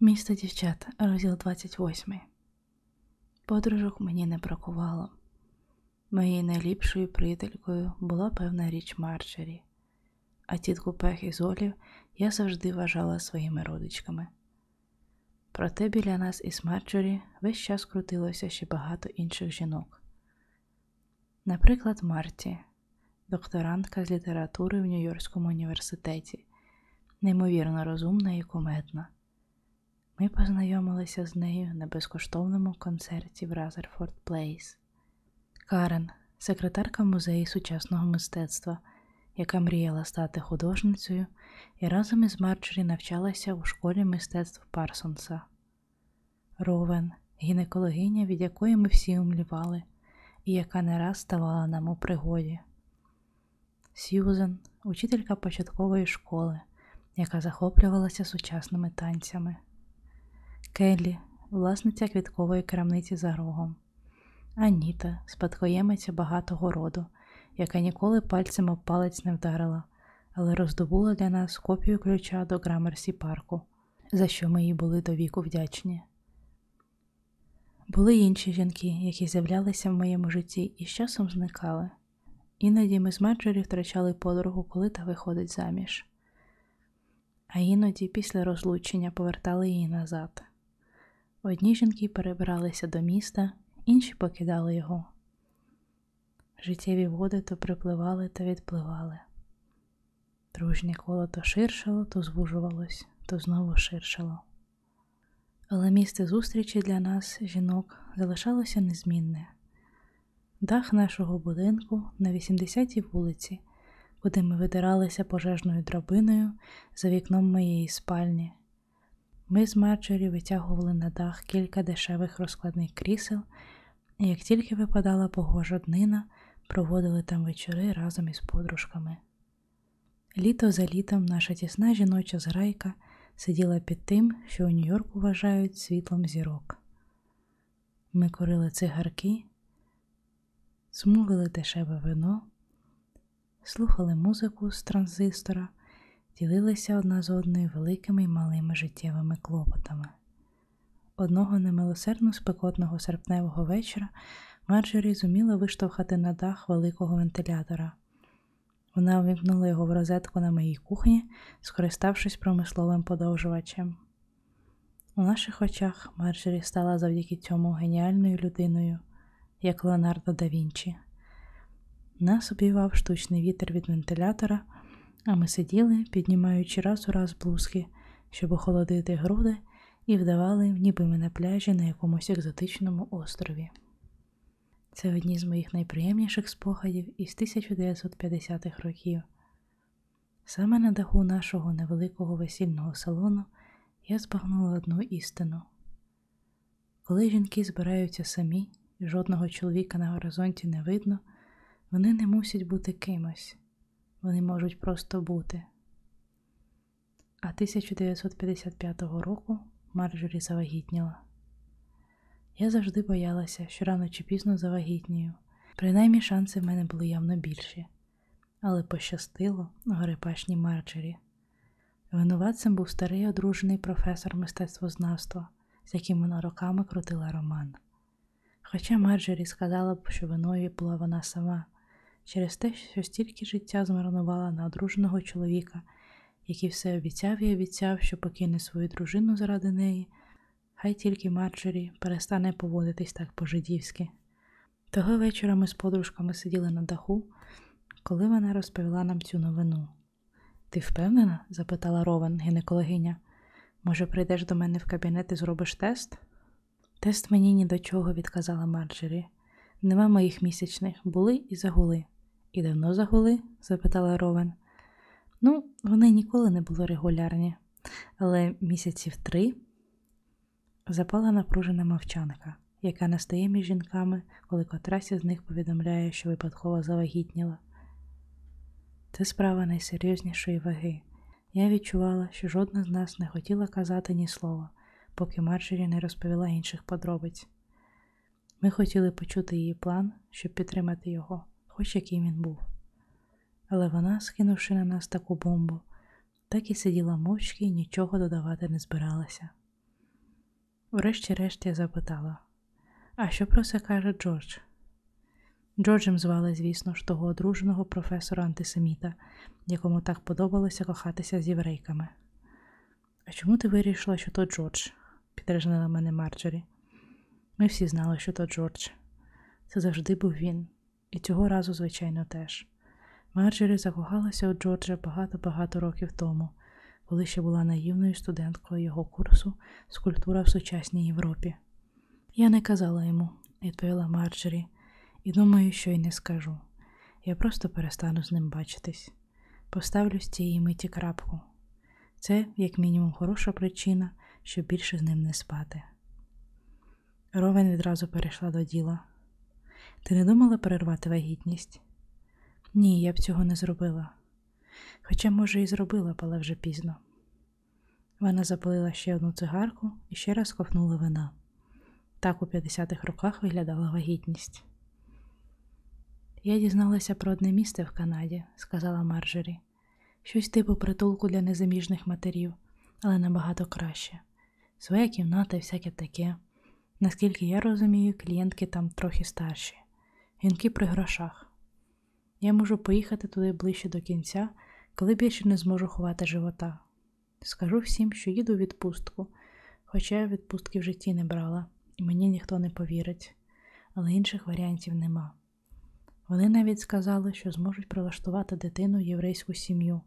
Місто дівчат, розділ 28. Подружок мені не бракувало. Моєю найліпшою приятелькою була певна річ Марджері, а тітку Пех і Золів я завжди вважала своїми родичками. Проте біля нас із Марджері весь час крутилося ще багато інших жінок. Наприклад, Марті, докторантка з літератури в Нью-Йоркському університеті, неймовірно розумна і кумедна. Ми познайомилися з нею на безкоштовному концерті в Разерфорд Плейс. Карен, секретарка музею сучасного мистецтва, яка мріяла стати художницею і разом із Марджорі навчалася у школі мистецтв Парсонса. Ровен, гінекологиня, від якої ми всі умлівали, і яка не раз ставала нам у пригоді. Сьюзен, учителька початкової школи, яка захоплювалася сучасними танцями. Келлі, власниця квіткової крамниці за рогом, Аніта, спадкоємиця багатого роду, яка ніколи пальцем об палець не вдарила, але роздобула для нас копію ключа до Грамерсі парку, за що ми їй були до віку вдячні. Були інші жінки, які з'являлися в моєму житті і з часом зникали. Іноді ми з Марджорі втрачали подругу, коли та виходить заміж, а іноді після розлучення повертали її назад. Одні жінки перебиралися до міста, інші покидали його. Життєві води то припливали та відпливали. Дружнє коло то ширшало, то звужувалось, то знову ширшало. Але місце зустрічі для нас, жінок, залишалося незмінне. Дах нашого будинку на 80-й вулиці, куди ми видиралися пожежною драбиною за вікном моєї спальні. Ми з Марджорі витягували на дах кілька дешевих розкладних крісел, і як тільки випадала погожа днина, проводили там вечори разом із подружками. Літо за літом наша тісна жіноча зграйка сиділа під тим, що у Нью-Йорку вважають світлом зірок. Ми курили цигарки, смулили дешеве вино, слухали музику з транзистора ділилися одна з одною великими й малими життєвими клопотами. Одного немилосердно спекотного серпневого вечора Марджорі зуміла виштовхати на дах великого вентилятора. Вона увімкнула його в розетку на моїй кухні, скориставшись промисловим подовжувачем. У наших очах Марджорі стала завдяки цьому геніальною людиною, як Леонардо да Вінчі. Нас обівав штучний вітер від вентилятора. А ми сиділи, піднімаючи раз у раз блузки, щоб охолодити груди, і вдавали, ніби ми на пляжі на якомусь екзотичному острові. Це одні з моїх найприємніших спогадів із 1950-х років. Саме на даху нашого невеликого весільного салону я збагнула одну істину. Коли жінки збираються самі, жодного чоловіка на горизонті не видно, вони не мусять бути кимось вони можуть просто бути. А 1955 року Марджорі завагітніла. Я завжди боялася, що рано чи пізно завагітнію. Принаймні шанси в мене були явно більші, але пощастило горопашній Марджорі. Винуватцем був старий одружений професор мистецтвознавства, з яким вона роками крутила роман. Хоча Марджорі сказала б, що виною була вона сама через те, що стільки життя змарнувала на одруженого чоловіка, який все обіцяв і обіцяв, що покине свою дружину заради неї, хай тільки Марджорі перестане поводитись так по-жидівськи. Того вечора ми з подружками сиділи на даху, коли вона розповіла нам цю новину. Ти впевнена? запитала Ровен, гінекологиня. Може, прийдеш до мене в кабінет і зробиш тест? Тест мені ні до чого, відказала Марджері. Нема моїх місячних, були і загули. І давно загули? запитала Ровен. Ну, вони ніколи не були регулярні, але місяців три запала напружена мовчанка, яка настає між жінками, коли котрась із них повідомляє, що випадково завагітніла. Це справа найсерйознішої ваги. Я відчувала, що жодна з нас не хотіла казати ні слова, поки Марджері не розповіла інших подробиць. Ми хотіли почути її план, щоб підтримати його хоч який він був. Але вона, скинувши на нас таку бомбу, так і сиділа мовчки і нічого додавати не збиралася. Врешті-решт я запитала, а що про це каже Джордж? Джорджем звали, звісно ж, того одруженого професора антисеміта, якому так подобалося кохатися з єврейками. А чому ти вирішила, що то Джордж? підражнила мене Марджорі. Ми всі знали, що то Джордж. Це завжди був він, і цього разу, звичайно, теж. Марджорі закохалася у Джорджа багато-багато років тому, коли ще була наївною студенткою його курсу скульптура в сучасній Європі. Я не казала йому, відповіла Марджорі, і думаю, що й не скажу. Я просто перестану з ним бачитись. Поставлю з цієї миті крапку. Це, як мінімум, хороша причина, щоб більше з ним не спати. Ровен відразу перейшла до діла. Ти не думала перервати вагітність? Ні, я б цього не зробила. Хоча, може, і зробила, б, але вже пізно. Вона запалила ще одну цигарку і ще раз ковнула вина. Так у 50-х роках виглядала вагітність. Я дізналася про одне місце в Канаді, сказала Марджорі. Щось типу притулку для незаміжних матерів, але набагато краще. Своя кімната і всяке таке. Наскільки я розумію, клієнтки там трохи старші, жінки при грошах. Я можу поїхати туди ближче до кінця, коли більше не зможу ховати живота. Скажу всім, що їду в відпустку, хоча я відпустки в житті не брала, і мені ніхто не повірить, але інших варіантів нема. Вони навіть сказали, що зможуть прилаштувати дитину в єврейську сім'ю,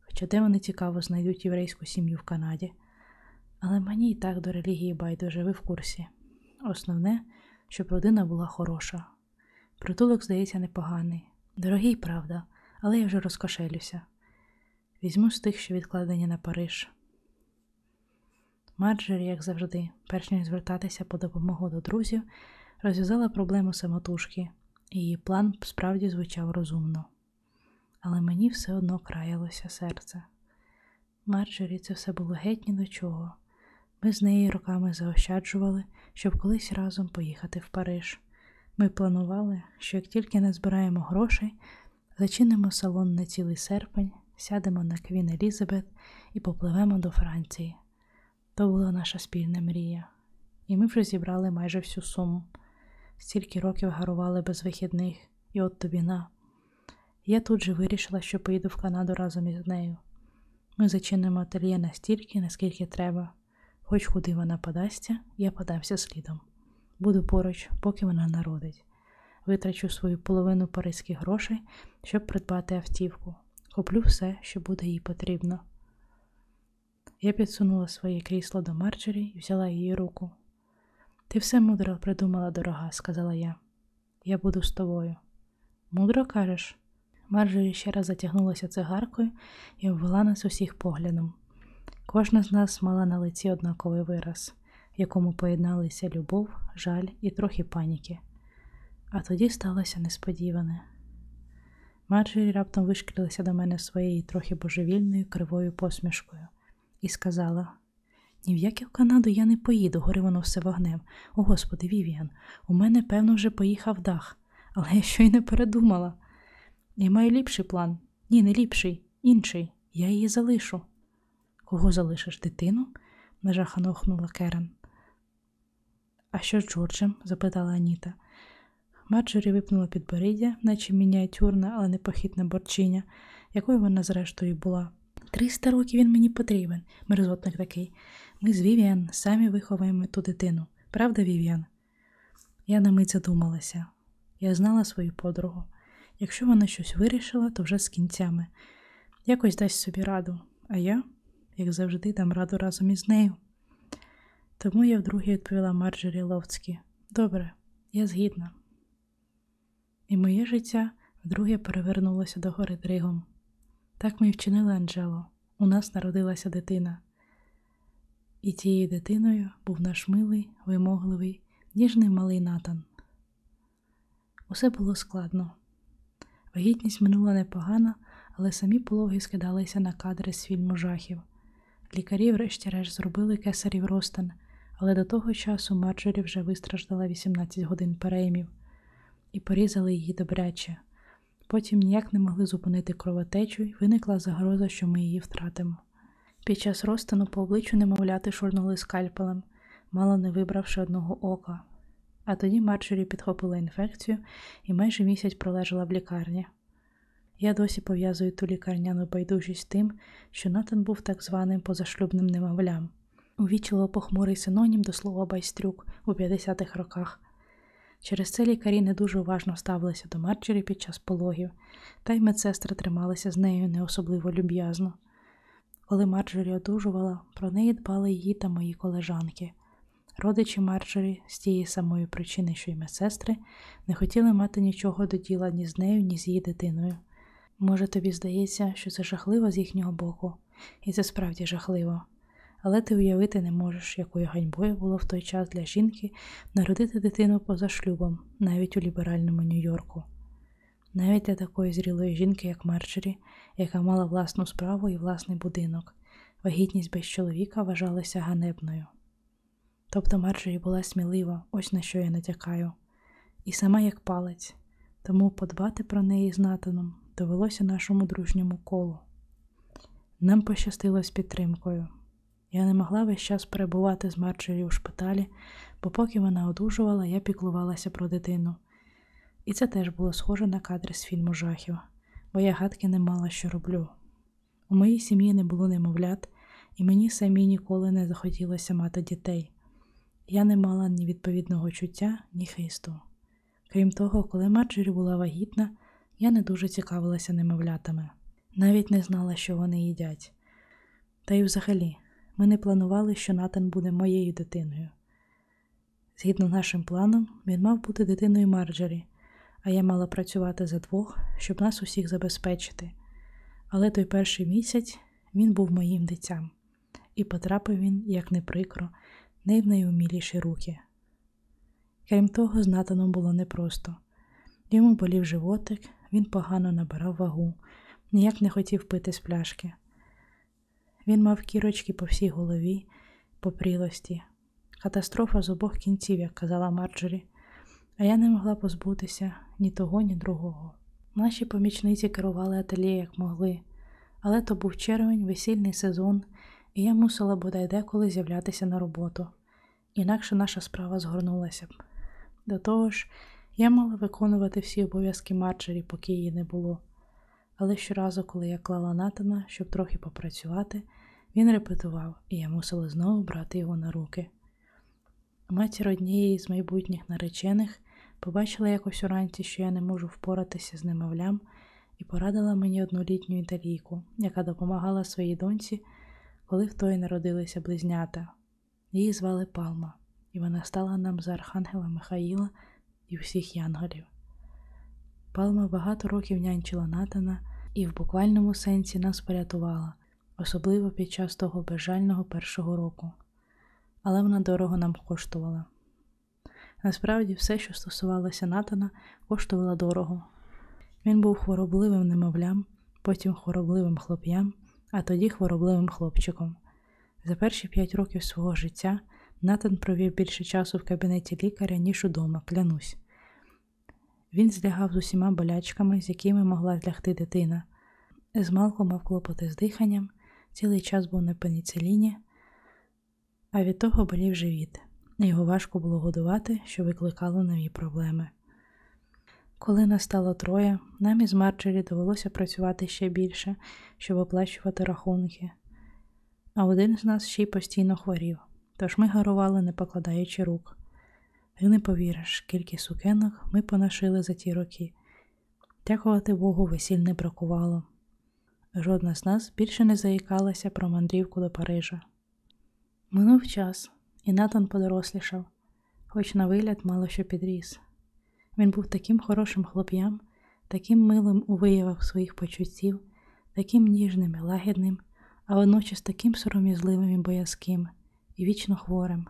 хоча де вони цікаво знайдуть єврейську сім'ю в Канаді. Але мені і так до релігії байдуже ви в курсі. Основне, щоб родина була хороша. Притулок, здається, непоганий. Дорогий, правда, але я вже розкошелюся. Візьму з тих, що відкладені на Париж. Марджері, як завжди, перш ніж звертатися по допомогу до друзів, розв'язала проблему самотужки, і її план справді звучав розумно. Але мені все одно краялося серце. Марджері це все було геть ні до чого. Ми з нею роками заощаджували, щоб колись разом поїхати в Париж. Ми планували, що як тільки не збираємо грошей, зачинимо салон на цілий серпень, сядемо на Квін Елізабет і попливемо до Франції. То була наша спільна мрія, і ми вже зібрали майже всю суму. Стільки років гарували без вихідних, і от тобі на. Я тут же вирішила, що поїду в Канаду разом із нею. Ми зачинимо ательє настільки, наскільки треба. Хоч куди вона подасться, я подамся слідом. Буду поруч, поки вона народить. Витрачу свою половину паризьких грошей, щоб придбати автівку. Куплю все, що буде їй потрібно. Я підсунула своє крісло до Марджері і взяла її руку. Ти все мудро придумала, дорога, сказала я. Я буду з тобою. Мудро кажеш? Марджері ще раз затягнулася цигаркою і обвела нас усіх поглядом. Кожна з нас мала на лиці однаковий вираз, в якому поєдналися любов, жаль і трохи паніки. А тоді сталося несподіване. Марджері раптом вишкрилася до мене своєю трохи божевільною кривою посмішкою і сказала: Ні в яке в Канаду я не поїду, гори воно все вогнем. О Господи, Вівіан, у мене, певно, вже поїхав дах, але я щойно передумала. Я маю ліпший план. Ні, не ліпший, інший. Я її залишу. Кого залишиш дитину? нажахано охнула Карен. А що з Джорджем? запитала Аніта. Марджорі випнула підборіддя, наче мініатюрна, але непохитна борчиня, якою вона зрештою була. Триста років він мені потрібен, мерзотник такий. Ми з Вівіан самі виховаємо ту дитину. Правда, Вівіан? Я на мить задумалася. Я знала свою подругу. Якщо вона щось вирішила, то вже з кінцями. Якось дасть собі раду, а я, як завжди, дам раду разом із нею. Тому я вдруге відповіла Марджорі Ловцкі. Добре, я згідна. І моє життя вдруге перевернулося догори дриґом. Так ми й вчинили Анджело. У нас народилася дитина. І тією дитиною був наш милий, вимогливий, ніжний малий натан. Усе було складно. Вагітність минула непогано, але самі пологи скидалися на кадри з фільму жахів. Лікарі, врешті-решт, зробили кесарів розтин, але до того часу Марджорі вже вистраждала 18 годин переймів і порізали її добряче. Потім ніяк не могли зупинити кровотечу, і виникла загроза, що ми її втратимо. Під час розтину по обличчю немовляти шурнули скальпелем. мало не вибравши одного ока. А тоді Марджорі підхопила інфекцію і майже місяць пролежала в лікарні. Я досі пов'язую ту лікарняну байдужість тим, що Натан був так званим позашлюбним немовлям. Увічило похмурий синонім до слова байстрюк у 50-х роках. Через це лікарі не дуже уважно ставилися до Марджорі під час пологів, та й медсестри трималися з нею не особливо люб'язно. Коли Марджорі одужувала, про неї дбали її та мої колежанки. Родичі Марджорі з тієї самої причини, що й медсестри, не хотіли мати нічого до діла ні з нею, ні з її дитиною. Може, тобі здається, що це жахливо з їхнього боку, і це справді жахливо. Але ти уявити не можеш, якою ганьбою було в той час для жінки народити дитину поза шлюбом, навіть у ліберальному Нью-Йорку. Навіть для такої зрілої жінки, як Марджорі, яка мала власну справу і власний будинок, вагітність без чоловіка вважалася ганебною. Тобто Марджорі була смілива, ось на що я натякаю, і сама як палець, тому подбати про неї з Натаном довелося нашому дружньому колу. Нам пощастило з підтримкою. Я не могла весь час перебувати з Марджорі у шпиталі, бо поки вона одужувала, я піклувалася про дитину. І це теж було схоже на кадри з фільму жахів, бо я гадки не мала, що роблю. У моїй сім'ї не було немовлят, і мені самій ніколи не захотілося мати дітей. Я не мала ні відповідного чуття, ні хисту. Крім того, коли Марджорі була вагітна, я не дуже цікавилася немовлятами, навіть не знала, що вони їдять. Та й взагалі, ми не планували, що Натан буде моєю дитиною. Згідно нашим планом, він мав бути дитиною Марджорі, а я мала працювати за двох, щоб нас усіх забезпечити. Але той перший місяць він був моїм дитям, і потрапив він, як не прикро, не в найуміліші руки. Крім того, з Натаном було непросто. Йому болів животик, він погано набирав вагу, ніяк не хотів пити з пляшки. Він мав кірочки по всій голові, по прілості. Катастрофа з обох кінців, як казала Марджорі, а я не могла позбутися ні того, ні другого. Наші помічниці керували ательє, як могли, але то був червень, весільний сезон, і я мусила бодай деколи з'являтися на роботу, інакше наша справа згорнулася б. До того ж, я мала виконувати всі обов'язки Марджорі, поки її не було. Але щоразу, коли я клала Натана, щоб трохи попрацювати, він репетував, і я мусила знову брати його на руки. Матір однієї з майбутніх наречених побачила якось уранці, що я не можу впоратися з немовлям, і порадила мені одну літню італійку, яка допомагала своїй доньці, коли в тої народилися близнята. Її звали Палма, і вона стала нам за Архангела Михаїла і всіх янголів. Палма багато років нянчила Натана і в буквальному сенсі нас порятувала, особливо під час того безжального першого року. Але вона дорого нам коштувала. Насправді, все, що стосувалося Натана, коштувало дорого. Він був хворобливим немовлям, потім хворобливим хлоп'ям, а тоді хворобливим хлопчиком. За перші п'ять років свого життя Натан провів більше часу в кабінеті лікаря, ніж удома, клянусь. Він злягав з усіма болячками, з якими могла злягти дитина. Змалку мав клопоти з диханням, цілий час був на пеніциліні, а від того болів живіт. Його важко було годувати, що викликало нові проблеми. Коли нас стало троє, нам із Марджері довелося працювати ще більше, щоб оплачувати рахунки, а один з нас ще й постійно хворів, тож ми гарували, не покладаючи рук. Ти не повіриш, скільки сукенок ми понашили за ті роки. Дякувати Богу, весіль не бракувало. Жодна з нас більше не заїкалася про мандрівку до Парижа. Минув час, і Натан подорослішав, хоч на вигляд мало що підріс. Він був таким хорошим хлоп'ям, таким милим у виявах своїх почуттів, таким ніжним і лагідним, а водночас таким сором'язливим і боязким, і вічно хворим.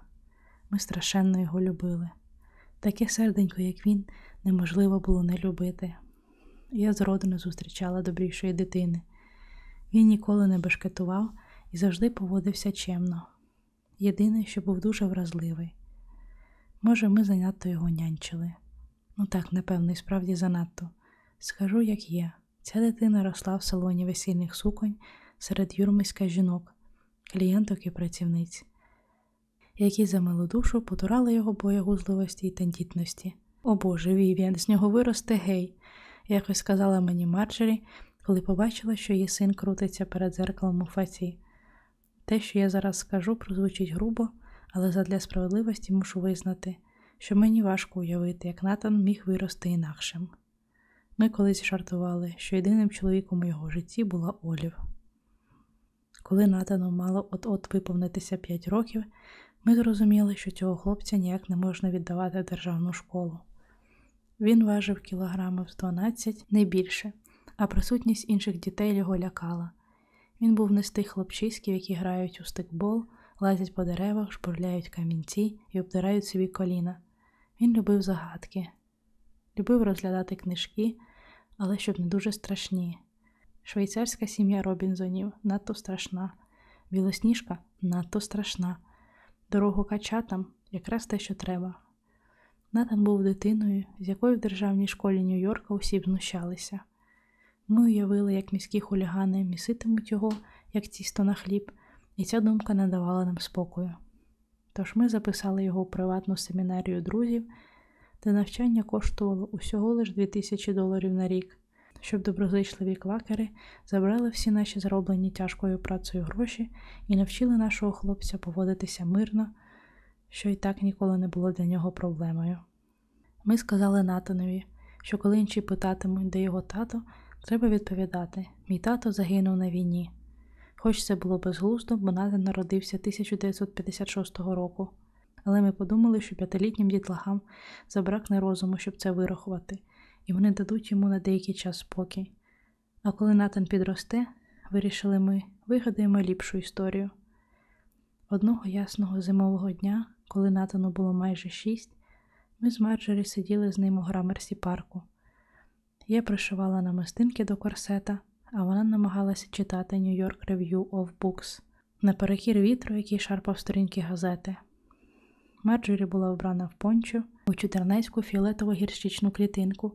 Ми страшенно його любили. Таке серденько, як він, неможливо було не любити. Я зроду не зустрічала добрішої дитини. Він ніколи не бешкетував і завжди поводився чемно. Єдине, що був дуже вразливий. Може, ми занадто його нянчили. Ну так, напевно, і справді занадто. Скажу, як є. Ця дитина росла в салоні весільних суконь серед юрмиська жінок, клієнток і працівниць. які за милу душу потурали його боягузливості й тендітності. О Боже, Вівіан, з нього виросте гей, якось сказала мені Марджері, коли побачила, що її син крутиться перед зеркалом у фаці. Те, що я зараз скажу, прозвучить грубо, але задля справедливості мушу визнати, що мені важко уявити, як Натан міг вирости інакшим. Ми колись жартували, що єдиним чоловіком у його житті була Олів. Коли Натану мало от-от виповнитися 5 років, ми зрозуміли, що цього хлопця ніяк не можна віддавати державну школу. Він важив кілограмів з 12, не більше, а присутність інших дітей його лякала. Він був не з тих хлопчиськів, які грають у стикбол, лазять по деревах, шпурляють камінці і обдирають собі коліна. Він любив загадки, любив розглядати книжки, але щоб не дуже страшні. Швейцарська сім'я Робінзонів надто страшна, білосніжка надто страшна, дорогу качатам якраз те, що треба. Натан був дитиною, з якою в державній школі Нью-Йорка усі знущалися. Ми уявили, як міські хулігани міситимуть його, як тісто на хліб, і ця думка не давала нам спокою. Тож ми записали його у приватну семінарію друзів, де навчання коштувало усього лише 2000 доларів на рік, щоб доброзичливі квакери забрали всі наші зароблені тяжкою працею гроші і навчили нашого хлопця поводитися мирно, що й так ніколи не було для нього проблемою. Ми сказали Натанові, що коли інші питатимуть, де його тато, треба відповідати: мій тато загинув на війні. Хоч це було безглуздо, бо Натан народився 1956 року. Але ми подумали, що п'ятилітнім дітлахам забракне розуму, щоб це вирахувати, і вони дадуть йому на деякий час спокій. А коли Натан підросте, вирішили ми, вигадаємо ліпшу історію. Одного ясного зимового дня, коли Натану було майже шість, ми з Марджері сиділи з ним у грамерсі парку. Я пришивала намистинки до корсета, а вона намагалася читати New York Review of Books наперекір вітру, який шарпав сторінки газети. Марджері була вбрана в пончо у чудернецьку фіолетову гірщичну клітинку,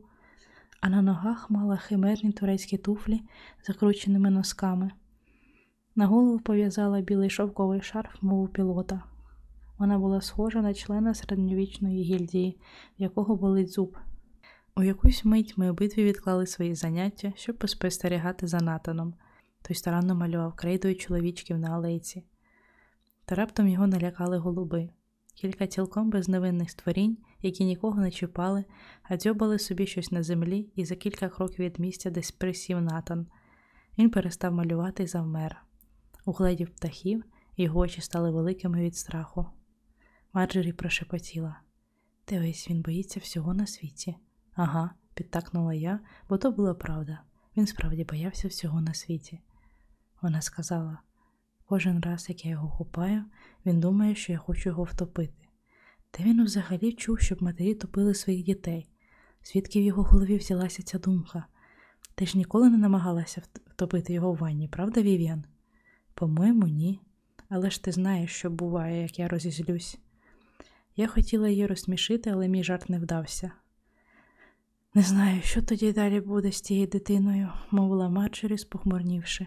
а на ногах мала химерні турецькі туфлі з закрученими носками. На голову пов'язала білий шовковий шарф, мов у пілота. Вона була схожа на члена середньовічної гільдії, в якого болить зуб. У якусь мить ми обидві відклали свої заняття, щоб поспостерігати за Натаном. Той старанно малював крейдою чоловічків на алейці. Та раптом його налякали голуби, кілька цілком безневинних створінь, які нікого не чіпали, а дзьобали собі щось на землі, і за кілька кроків від місця десь присів Натан. Він перестав малювати і завмер. Угледів птахів, його очі стали великими від страху. Марджері прошепотіла. Дивись, він боїться всього на світі. Ага, підтакнула я, бо то була правда. Він справді боявся всього на світі. Вона сказала: кожен раз, як я його хопаю, він думає, що я хочу його втопити. Та він взагалі чув, щоб матері топили своїх дітей, звідки в його голові взялася ця думка. Ти ж ніколи не намагалася втопити його в ванні, правда, Вів'ян? По-моєму, ні. Але ж ти знаєш, що буває, як я розізлюсь. Я хотіла її розсмішити, але мій жарт не вдався. Не знаю, що тоді далі буде з тією дитиною, мовила Марджері, спохмурнівши.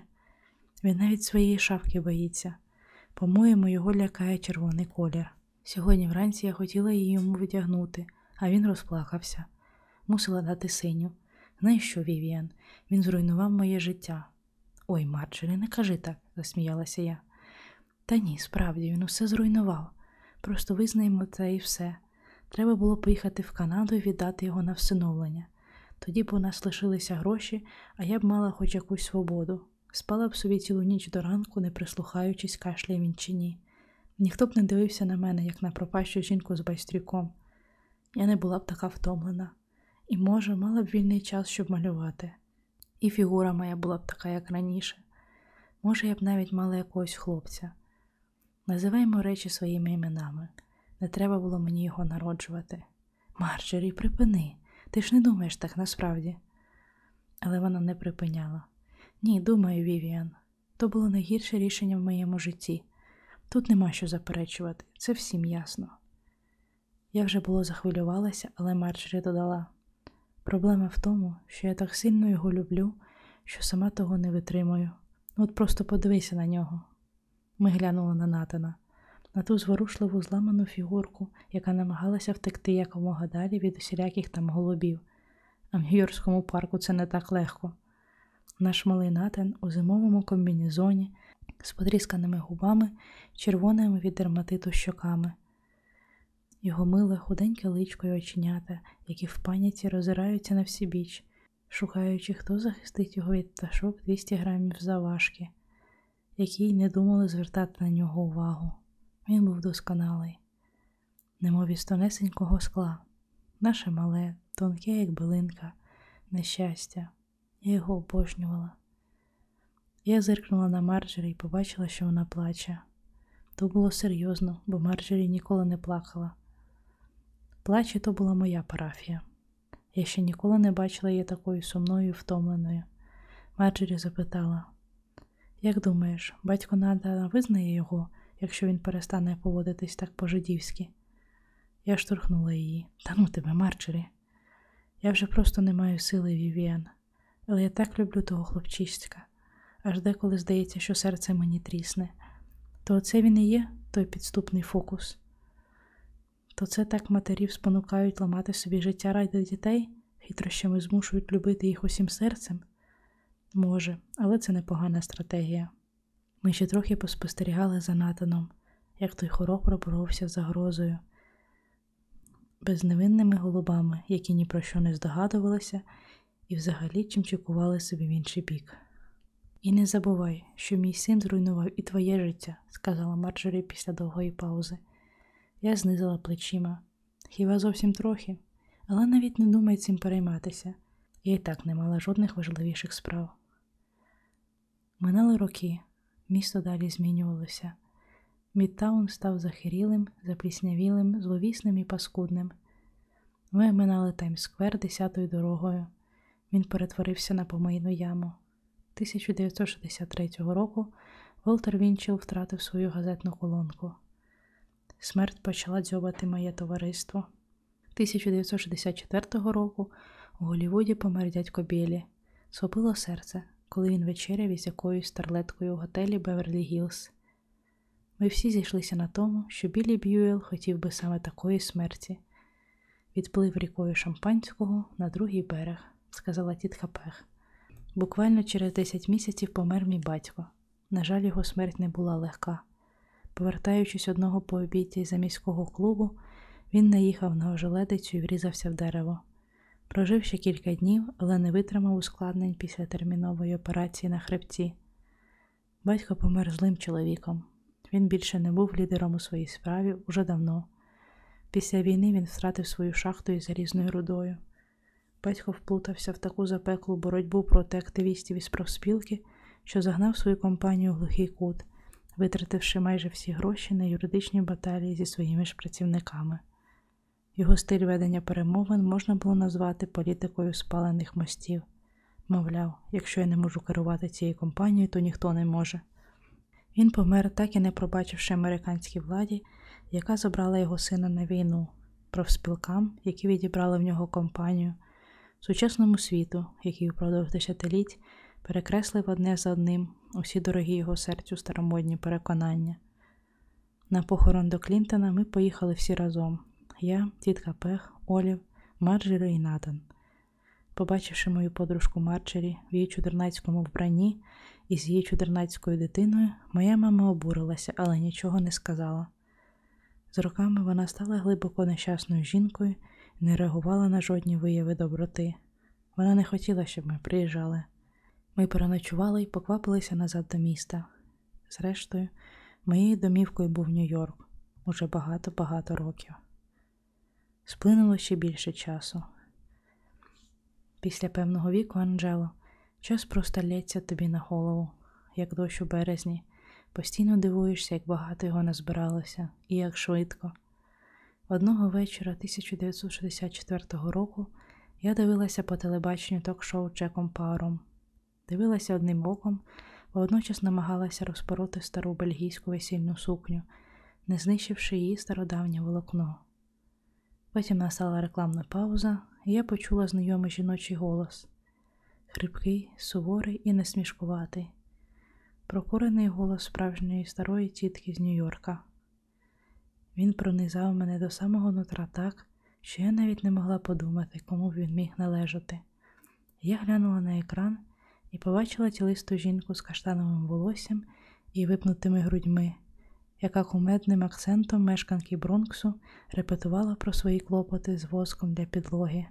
Він навіть своєї шавки боїться. По-моєму, його лякає червоний колір. Сьогодні вранці я хотіла її йому вдягнути, а він розплакався. Мусила дати синю. Знаєш що, Вівіан? Він зруйнував моє життя. Ой, Марджері, не кажи так, засміялася я. Та ні, справді, він усе зруйнував. Просто визнаємо це і все. Треба було поїхати в Канаду і віддати його на всиновлення. Тоді б у нас лишилися гроші, а я б мала хоч якусь свободу. Спала б собі цілу ніч до ранку, не прислухаючись, кашляє він чи ні. Ніхто б не дивився на мене, як на пропащу жінку з байстрюком. Я не була б така втомлена, і, може, мала б вільний час, щоб малювати. І фігура моя була б така, як раніше. Може, я б навіть мала якогось хлопця. Називаємо речі своїми іменами. Не треба було мені його народжувати. Марджері, припини, ти ж не думаєш так насправді. Але вона не припиняла. Ні, думаю, Вівіан, то було найгірше рішення в моєму житті. Тут нема що заперечувати, це всім ясно. Я вже було захвилювалася, але Марджері додала: проблема в тому, що я так сильно його люблю, що сама того не витримую. От просто подивися на нього. Ми глянули на Натана. На ту зворушливу зламану фігурку, яка намагалася втекти якомога далі від усіляких там голубів. А в Нью-Йоркському парку це не так легко. Наш малий натен у зимовому комбінезоні з потрісканими губами, червоними від дерматиту щоками. Його миле худеньке личко й оченята, які в паніці розираються на всі біч, шукаючи, хто захистить його від пташок 200 грамів заважки, які й не думали звертати на нього увагу. Він був досконалий, немов із тонесенького скла, наше мале, тонке, як билинка, нещастя. Я його обожнювала. Я зиркнула на Марджері і побачила, що вона плаче. То було серйозно, бо Марджері ніколи не плакала. Плаче то була моя парафія. Я ще ніколи не бачила її такою сумною і втомленою. Марджері запитала: Як думаєш, батько Надана визнає його, якщо він перестане поводитись так по-жидівськи? Я штурхнула її. Та ну тебе, Марджері. Я вже просто не маю сили, Вівіан, але я так люблю того хлопчиська. Аж деколи здається, що серце мені трісне. То оце він і є, той підступний фокус. То це так матерів спонукають ламати собі життя ради дітей, хитрощами змушують любити їх усім серцем? Може, але це непогана стратегія. Ми ще трохи поспостерігали за Натаном, як той хорох проборовся загрозою, безневинними голубами, які ні про що не здогадувалися і взагалі чимчикували собі в інший бік. І не забувай, що мій син зруйнував і твоє життя, сказала Марджорі після довгої паузи. Я знизила плечима. Хіба зовсім трохи, але навіть не думай цим перейматися. Я і так не мала жодних важливіших справ. Минали роки, місто далі змінювалося. Мідтаун став захирілим, запліснявілим, зловісним і паскудним. Ми минали Таймс-сквер десятою дорогою. Він перетворився на помийну яму. 1963 року Волтер Вінчел втратив свою газетну колонку. Смерть почала дзьобати моє товариство. 1964 року у Голлівуді помер дядько Білі. Схопило серце, коли він вечеряв із якоюсь старлеткою у готелі Беверлі Гілз. Ми всі зійшлися на тому, що Білі Б'юел хотів би саме такої смерті. Відплив рікою шампанського на другий берег, сказала тітка Пеґ. Буквально через 10 місяців помер мій батько. На жаль, його смерть не була легка. Повертаючись одного по обіді за міського клубу, він наїхав на ожеледицю і врізався в дерево. Прожив ще кілька днів, але не витримав ускладнень після термінової операції на хребці. Батько помер злим чоловіком. Він більше не був лідером у своїй справі уже давно. Після війни він втратив свою шахту із залізною рудою. Батько вплутався в таку запеклу боротьбу проти активістів із профспілки, що загнав свою компанію в глухий кут, витративши майже всі гроші на юридичні баталії зі своїми ж працівниками. Його стиль ведення перемовин можна було назвати політикою спалених мостів. Мовляв, якщо я не можу керувати цією компанією, то ніхто не може. Він помер, так і не пробачивши американській владі, яка забрала його сина на війну, профспілкам, які відібрали в нього компанію, сучасному світу, який упродовж десятиліть перекреслив одне за одним усі дорогі його серцю старомодні переконання. На похорон до Клінтона ми поїхали всі разом я, тітка Пех, Олів, Марджері і Натан. Побачивши мою подружку Марджері в її чудернацькому вбранні і з її чудернацькою дитиною, моя мама обурилася, але нічого не сказала. З роками вона стала глибоко нещасною жінкою і не реагувала на жодні вияви доброти. Вона не хотіла, щоб ми приїжджали. Ми переночували і поквапилися назад до міста. Зрештою, моєю домівкою був Нью-Йорк уже багато-багато років. Сплинуло ще більше часу. Після певного віку, Анджело, час просто лється тобі на голову, як дощ у березні, постійно дивуєшся, як багато його назбиралося і як швидко. Одного вечора 1964 року я дивилася по телебаченню ток-шоу Джеком Паром. Дивилася одним оком, водночас намагалася розпороти стару бельгійську весільну сукню, не знищивши її стародавнє волокно. Потім настала рекламна пауза, і я почула знайомий жіночий голос хрипкий, суворий і несмішкуватий, прокурений голос справжньої старої тітки з Нью-Йорка. Він пронизав мене до самого нутра так, що я навіть не могла подумати, кому він міг належати. Я глянула на екран і побачила тілисту жінку з каштановим волоссям і випнутими грудьми, яка кумедним акцентом мешканки Бронксу репетувала про свої клопоти з воском для підлоги.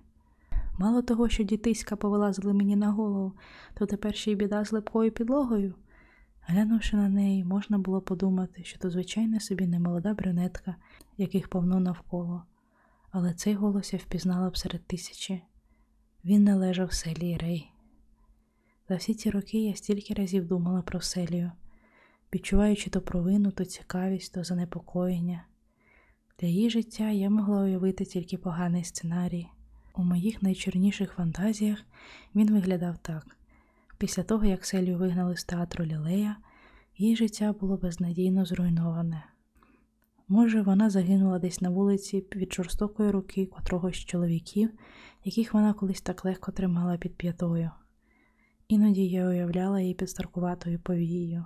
Мало того, що дітиська повилазили мені на голову, то тепер ще й біда з липкою підлогою. Глянувши на неї, можна було подумати, що то звичайна собі немолода брюнетка, яких повно навколо, але цей голос я впізнала б серед тисячі. Він належав селії Рей. За всі ці роки я стільки разів думала про селію, відчуваючи то провину, то цікавість, то занепокоєння. Для її життя я могла уявити тільки поганий сценарій. У моїх найчорніших фантазіях він виглядав так. Після того, як Селію вигнали з театру Лілея, її життя було безнадійно зруйноване. Може, вона загинула десь на вулиці від жорстокої руки котрогось з чоловіків, яких вона колись так легко тримала під п'ятою. Іноді я уявляла її під старкуватою повією.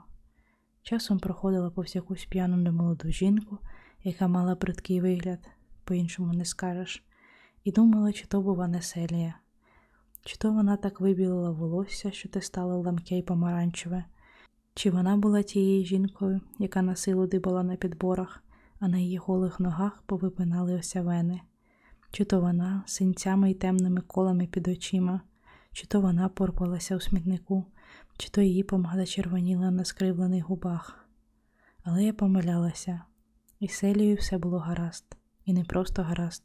Часом проходила повз якусь п'яну немолоду жінку, яка мала бридкий вигляд, по-іншому не скажеш, і думала, чи то бува не Селія. Чи то вона так вибілила волосся, що те стало ламке й помаранчеве, чи вона була тією жінкою, яка на силу дибала на підборах, а на її голих ногах повипиналися вени, чи то вона синцями й темними колами під очима, чи то вона порпалася у смітнику, чи то її помада червоніла на скривлених губах. Але я помилялася, і селію все було гаразд, і не просто гаразд.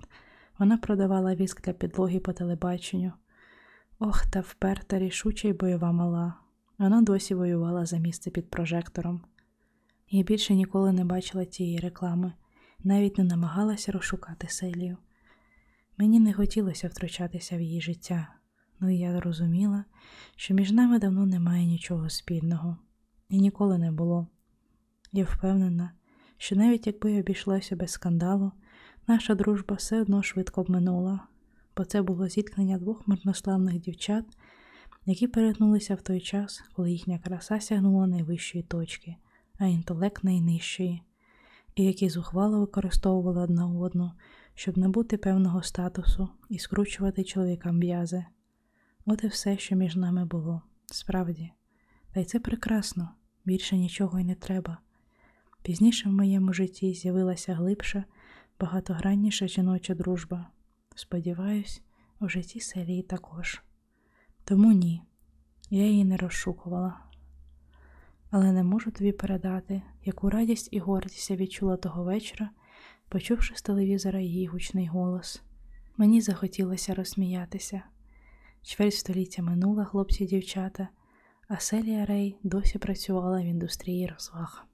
Вона продавала віск для підлоги по телебаченню. Ох, та вперта рішуча й бойова мала. Вона досі воювала за місце під прожектором. Я більше ніколи не бачила тієї реклами, навіть не намагалася розшукати селію. Мені не хотілося втручатися в її життя, ну і я розуміла, що між нами давно немає нічого спільного, і ніколи не було. Я впевнена, що навіть якби обійшлося без скандалу, наша дружба все одно швидко б минула бо це було зіткнення двох марнославних дівчат, які перетнулися в той час, коли їхня краса сягнула найвищої точки, а інтелект найнижчої, і які зухвало використовували одна одну, щоб набути певного статусу і скручувати чоловікам м'язи. От і все, що між нами було, справді, та й це прекрасно, більше нічого й не треба. Пізніше в моєму житті з'явилася глибша, багатогранніша жіноча дружба. Сподіваюсь, у житті селії також. Тому ні, я її не розшукувала. Але не можу тобі передати, яку радість і гордість я відчула того вечора, почувши з телевізора її гучний голос. Мені захотілося розсміятися. Чверть століття минула хлопці і дівчата, а Селія Рей досі працювала в індустрії розваг.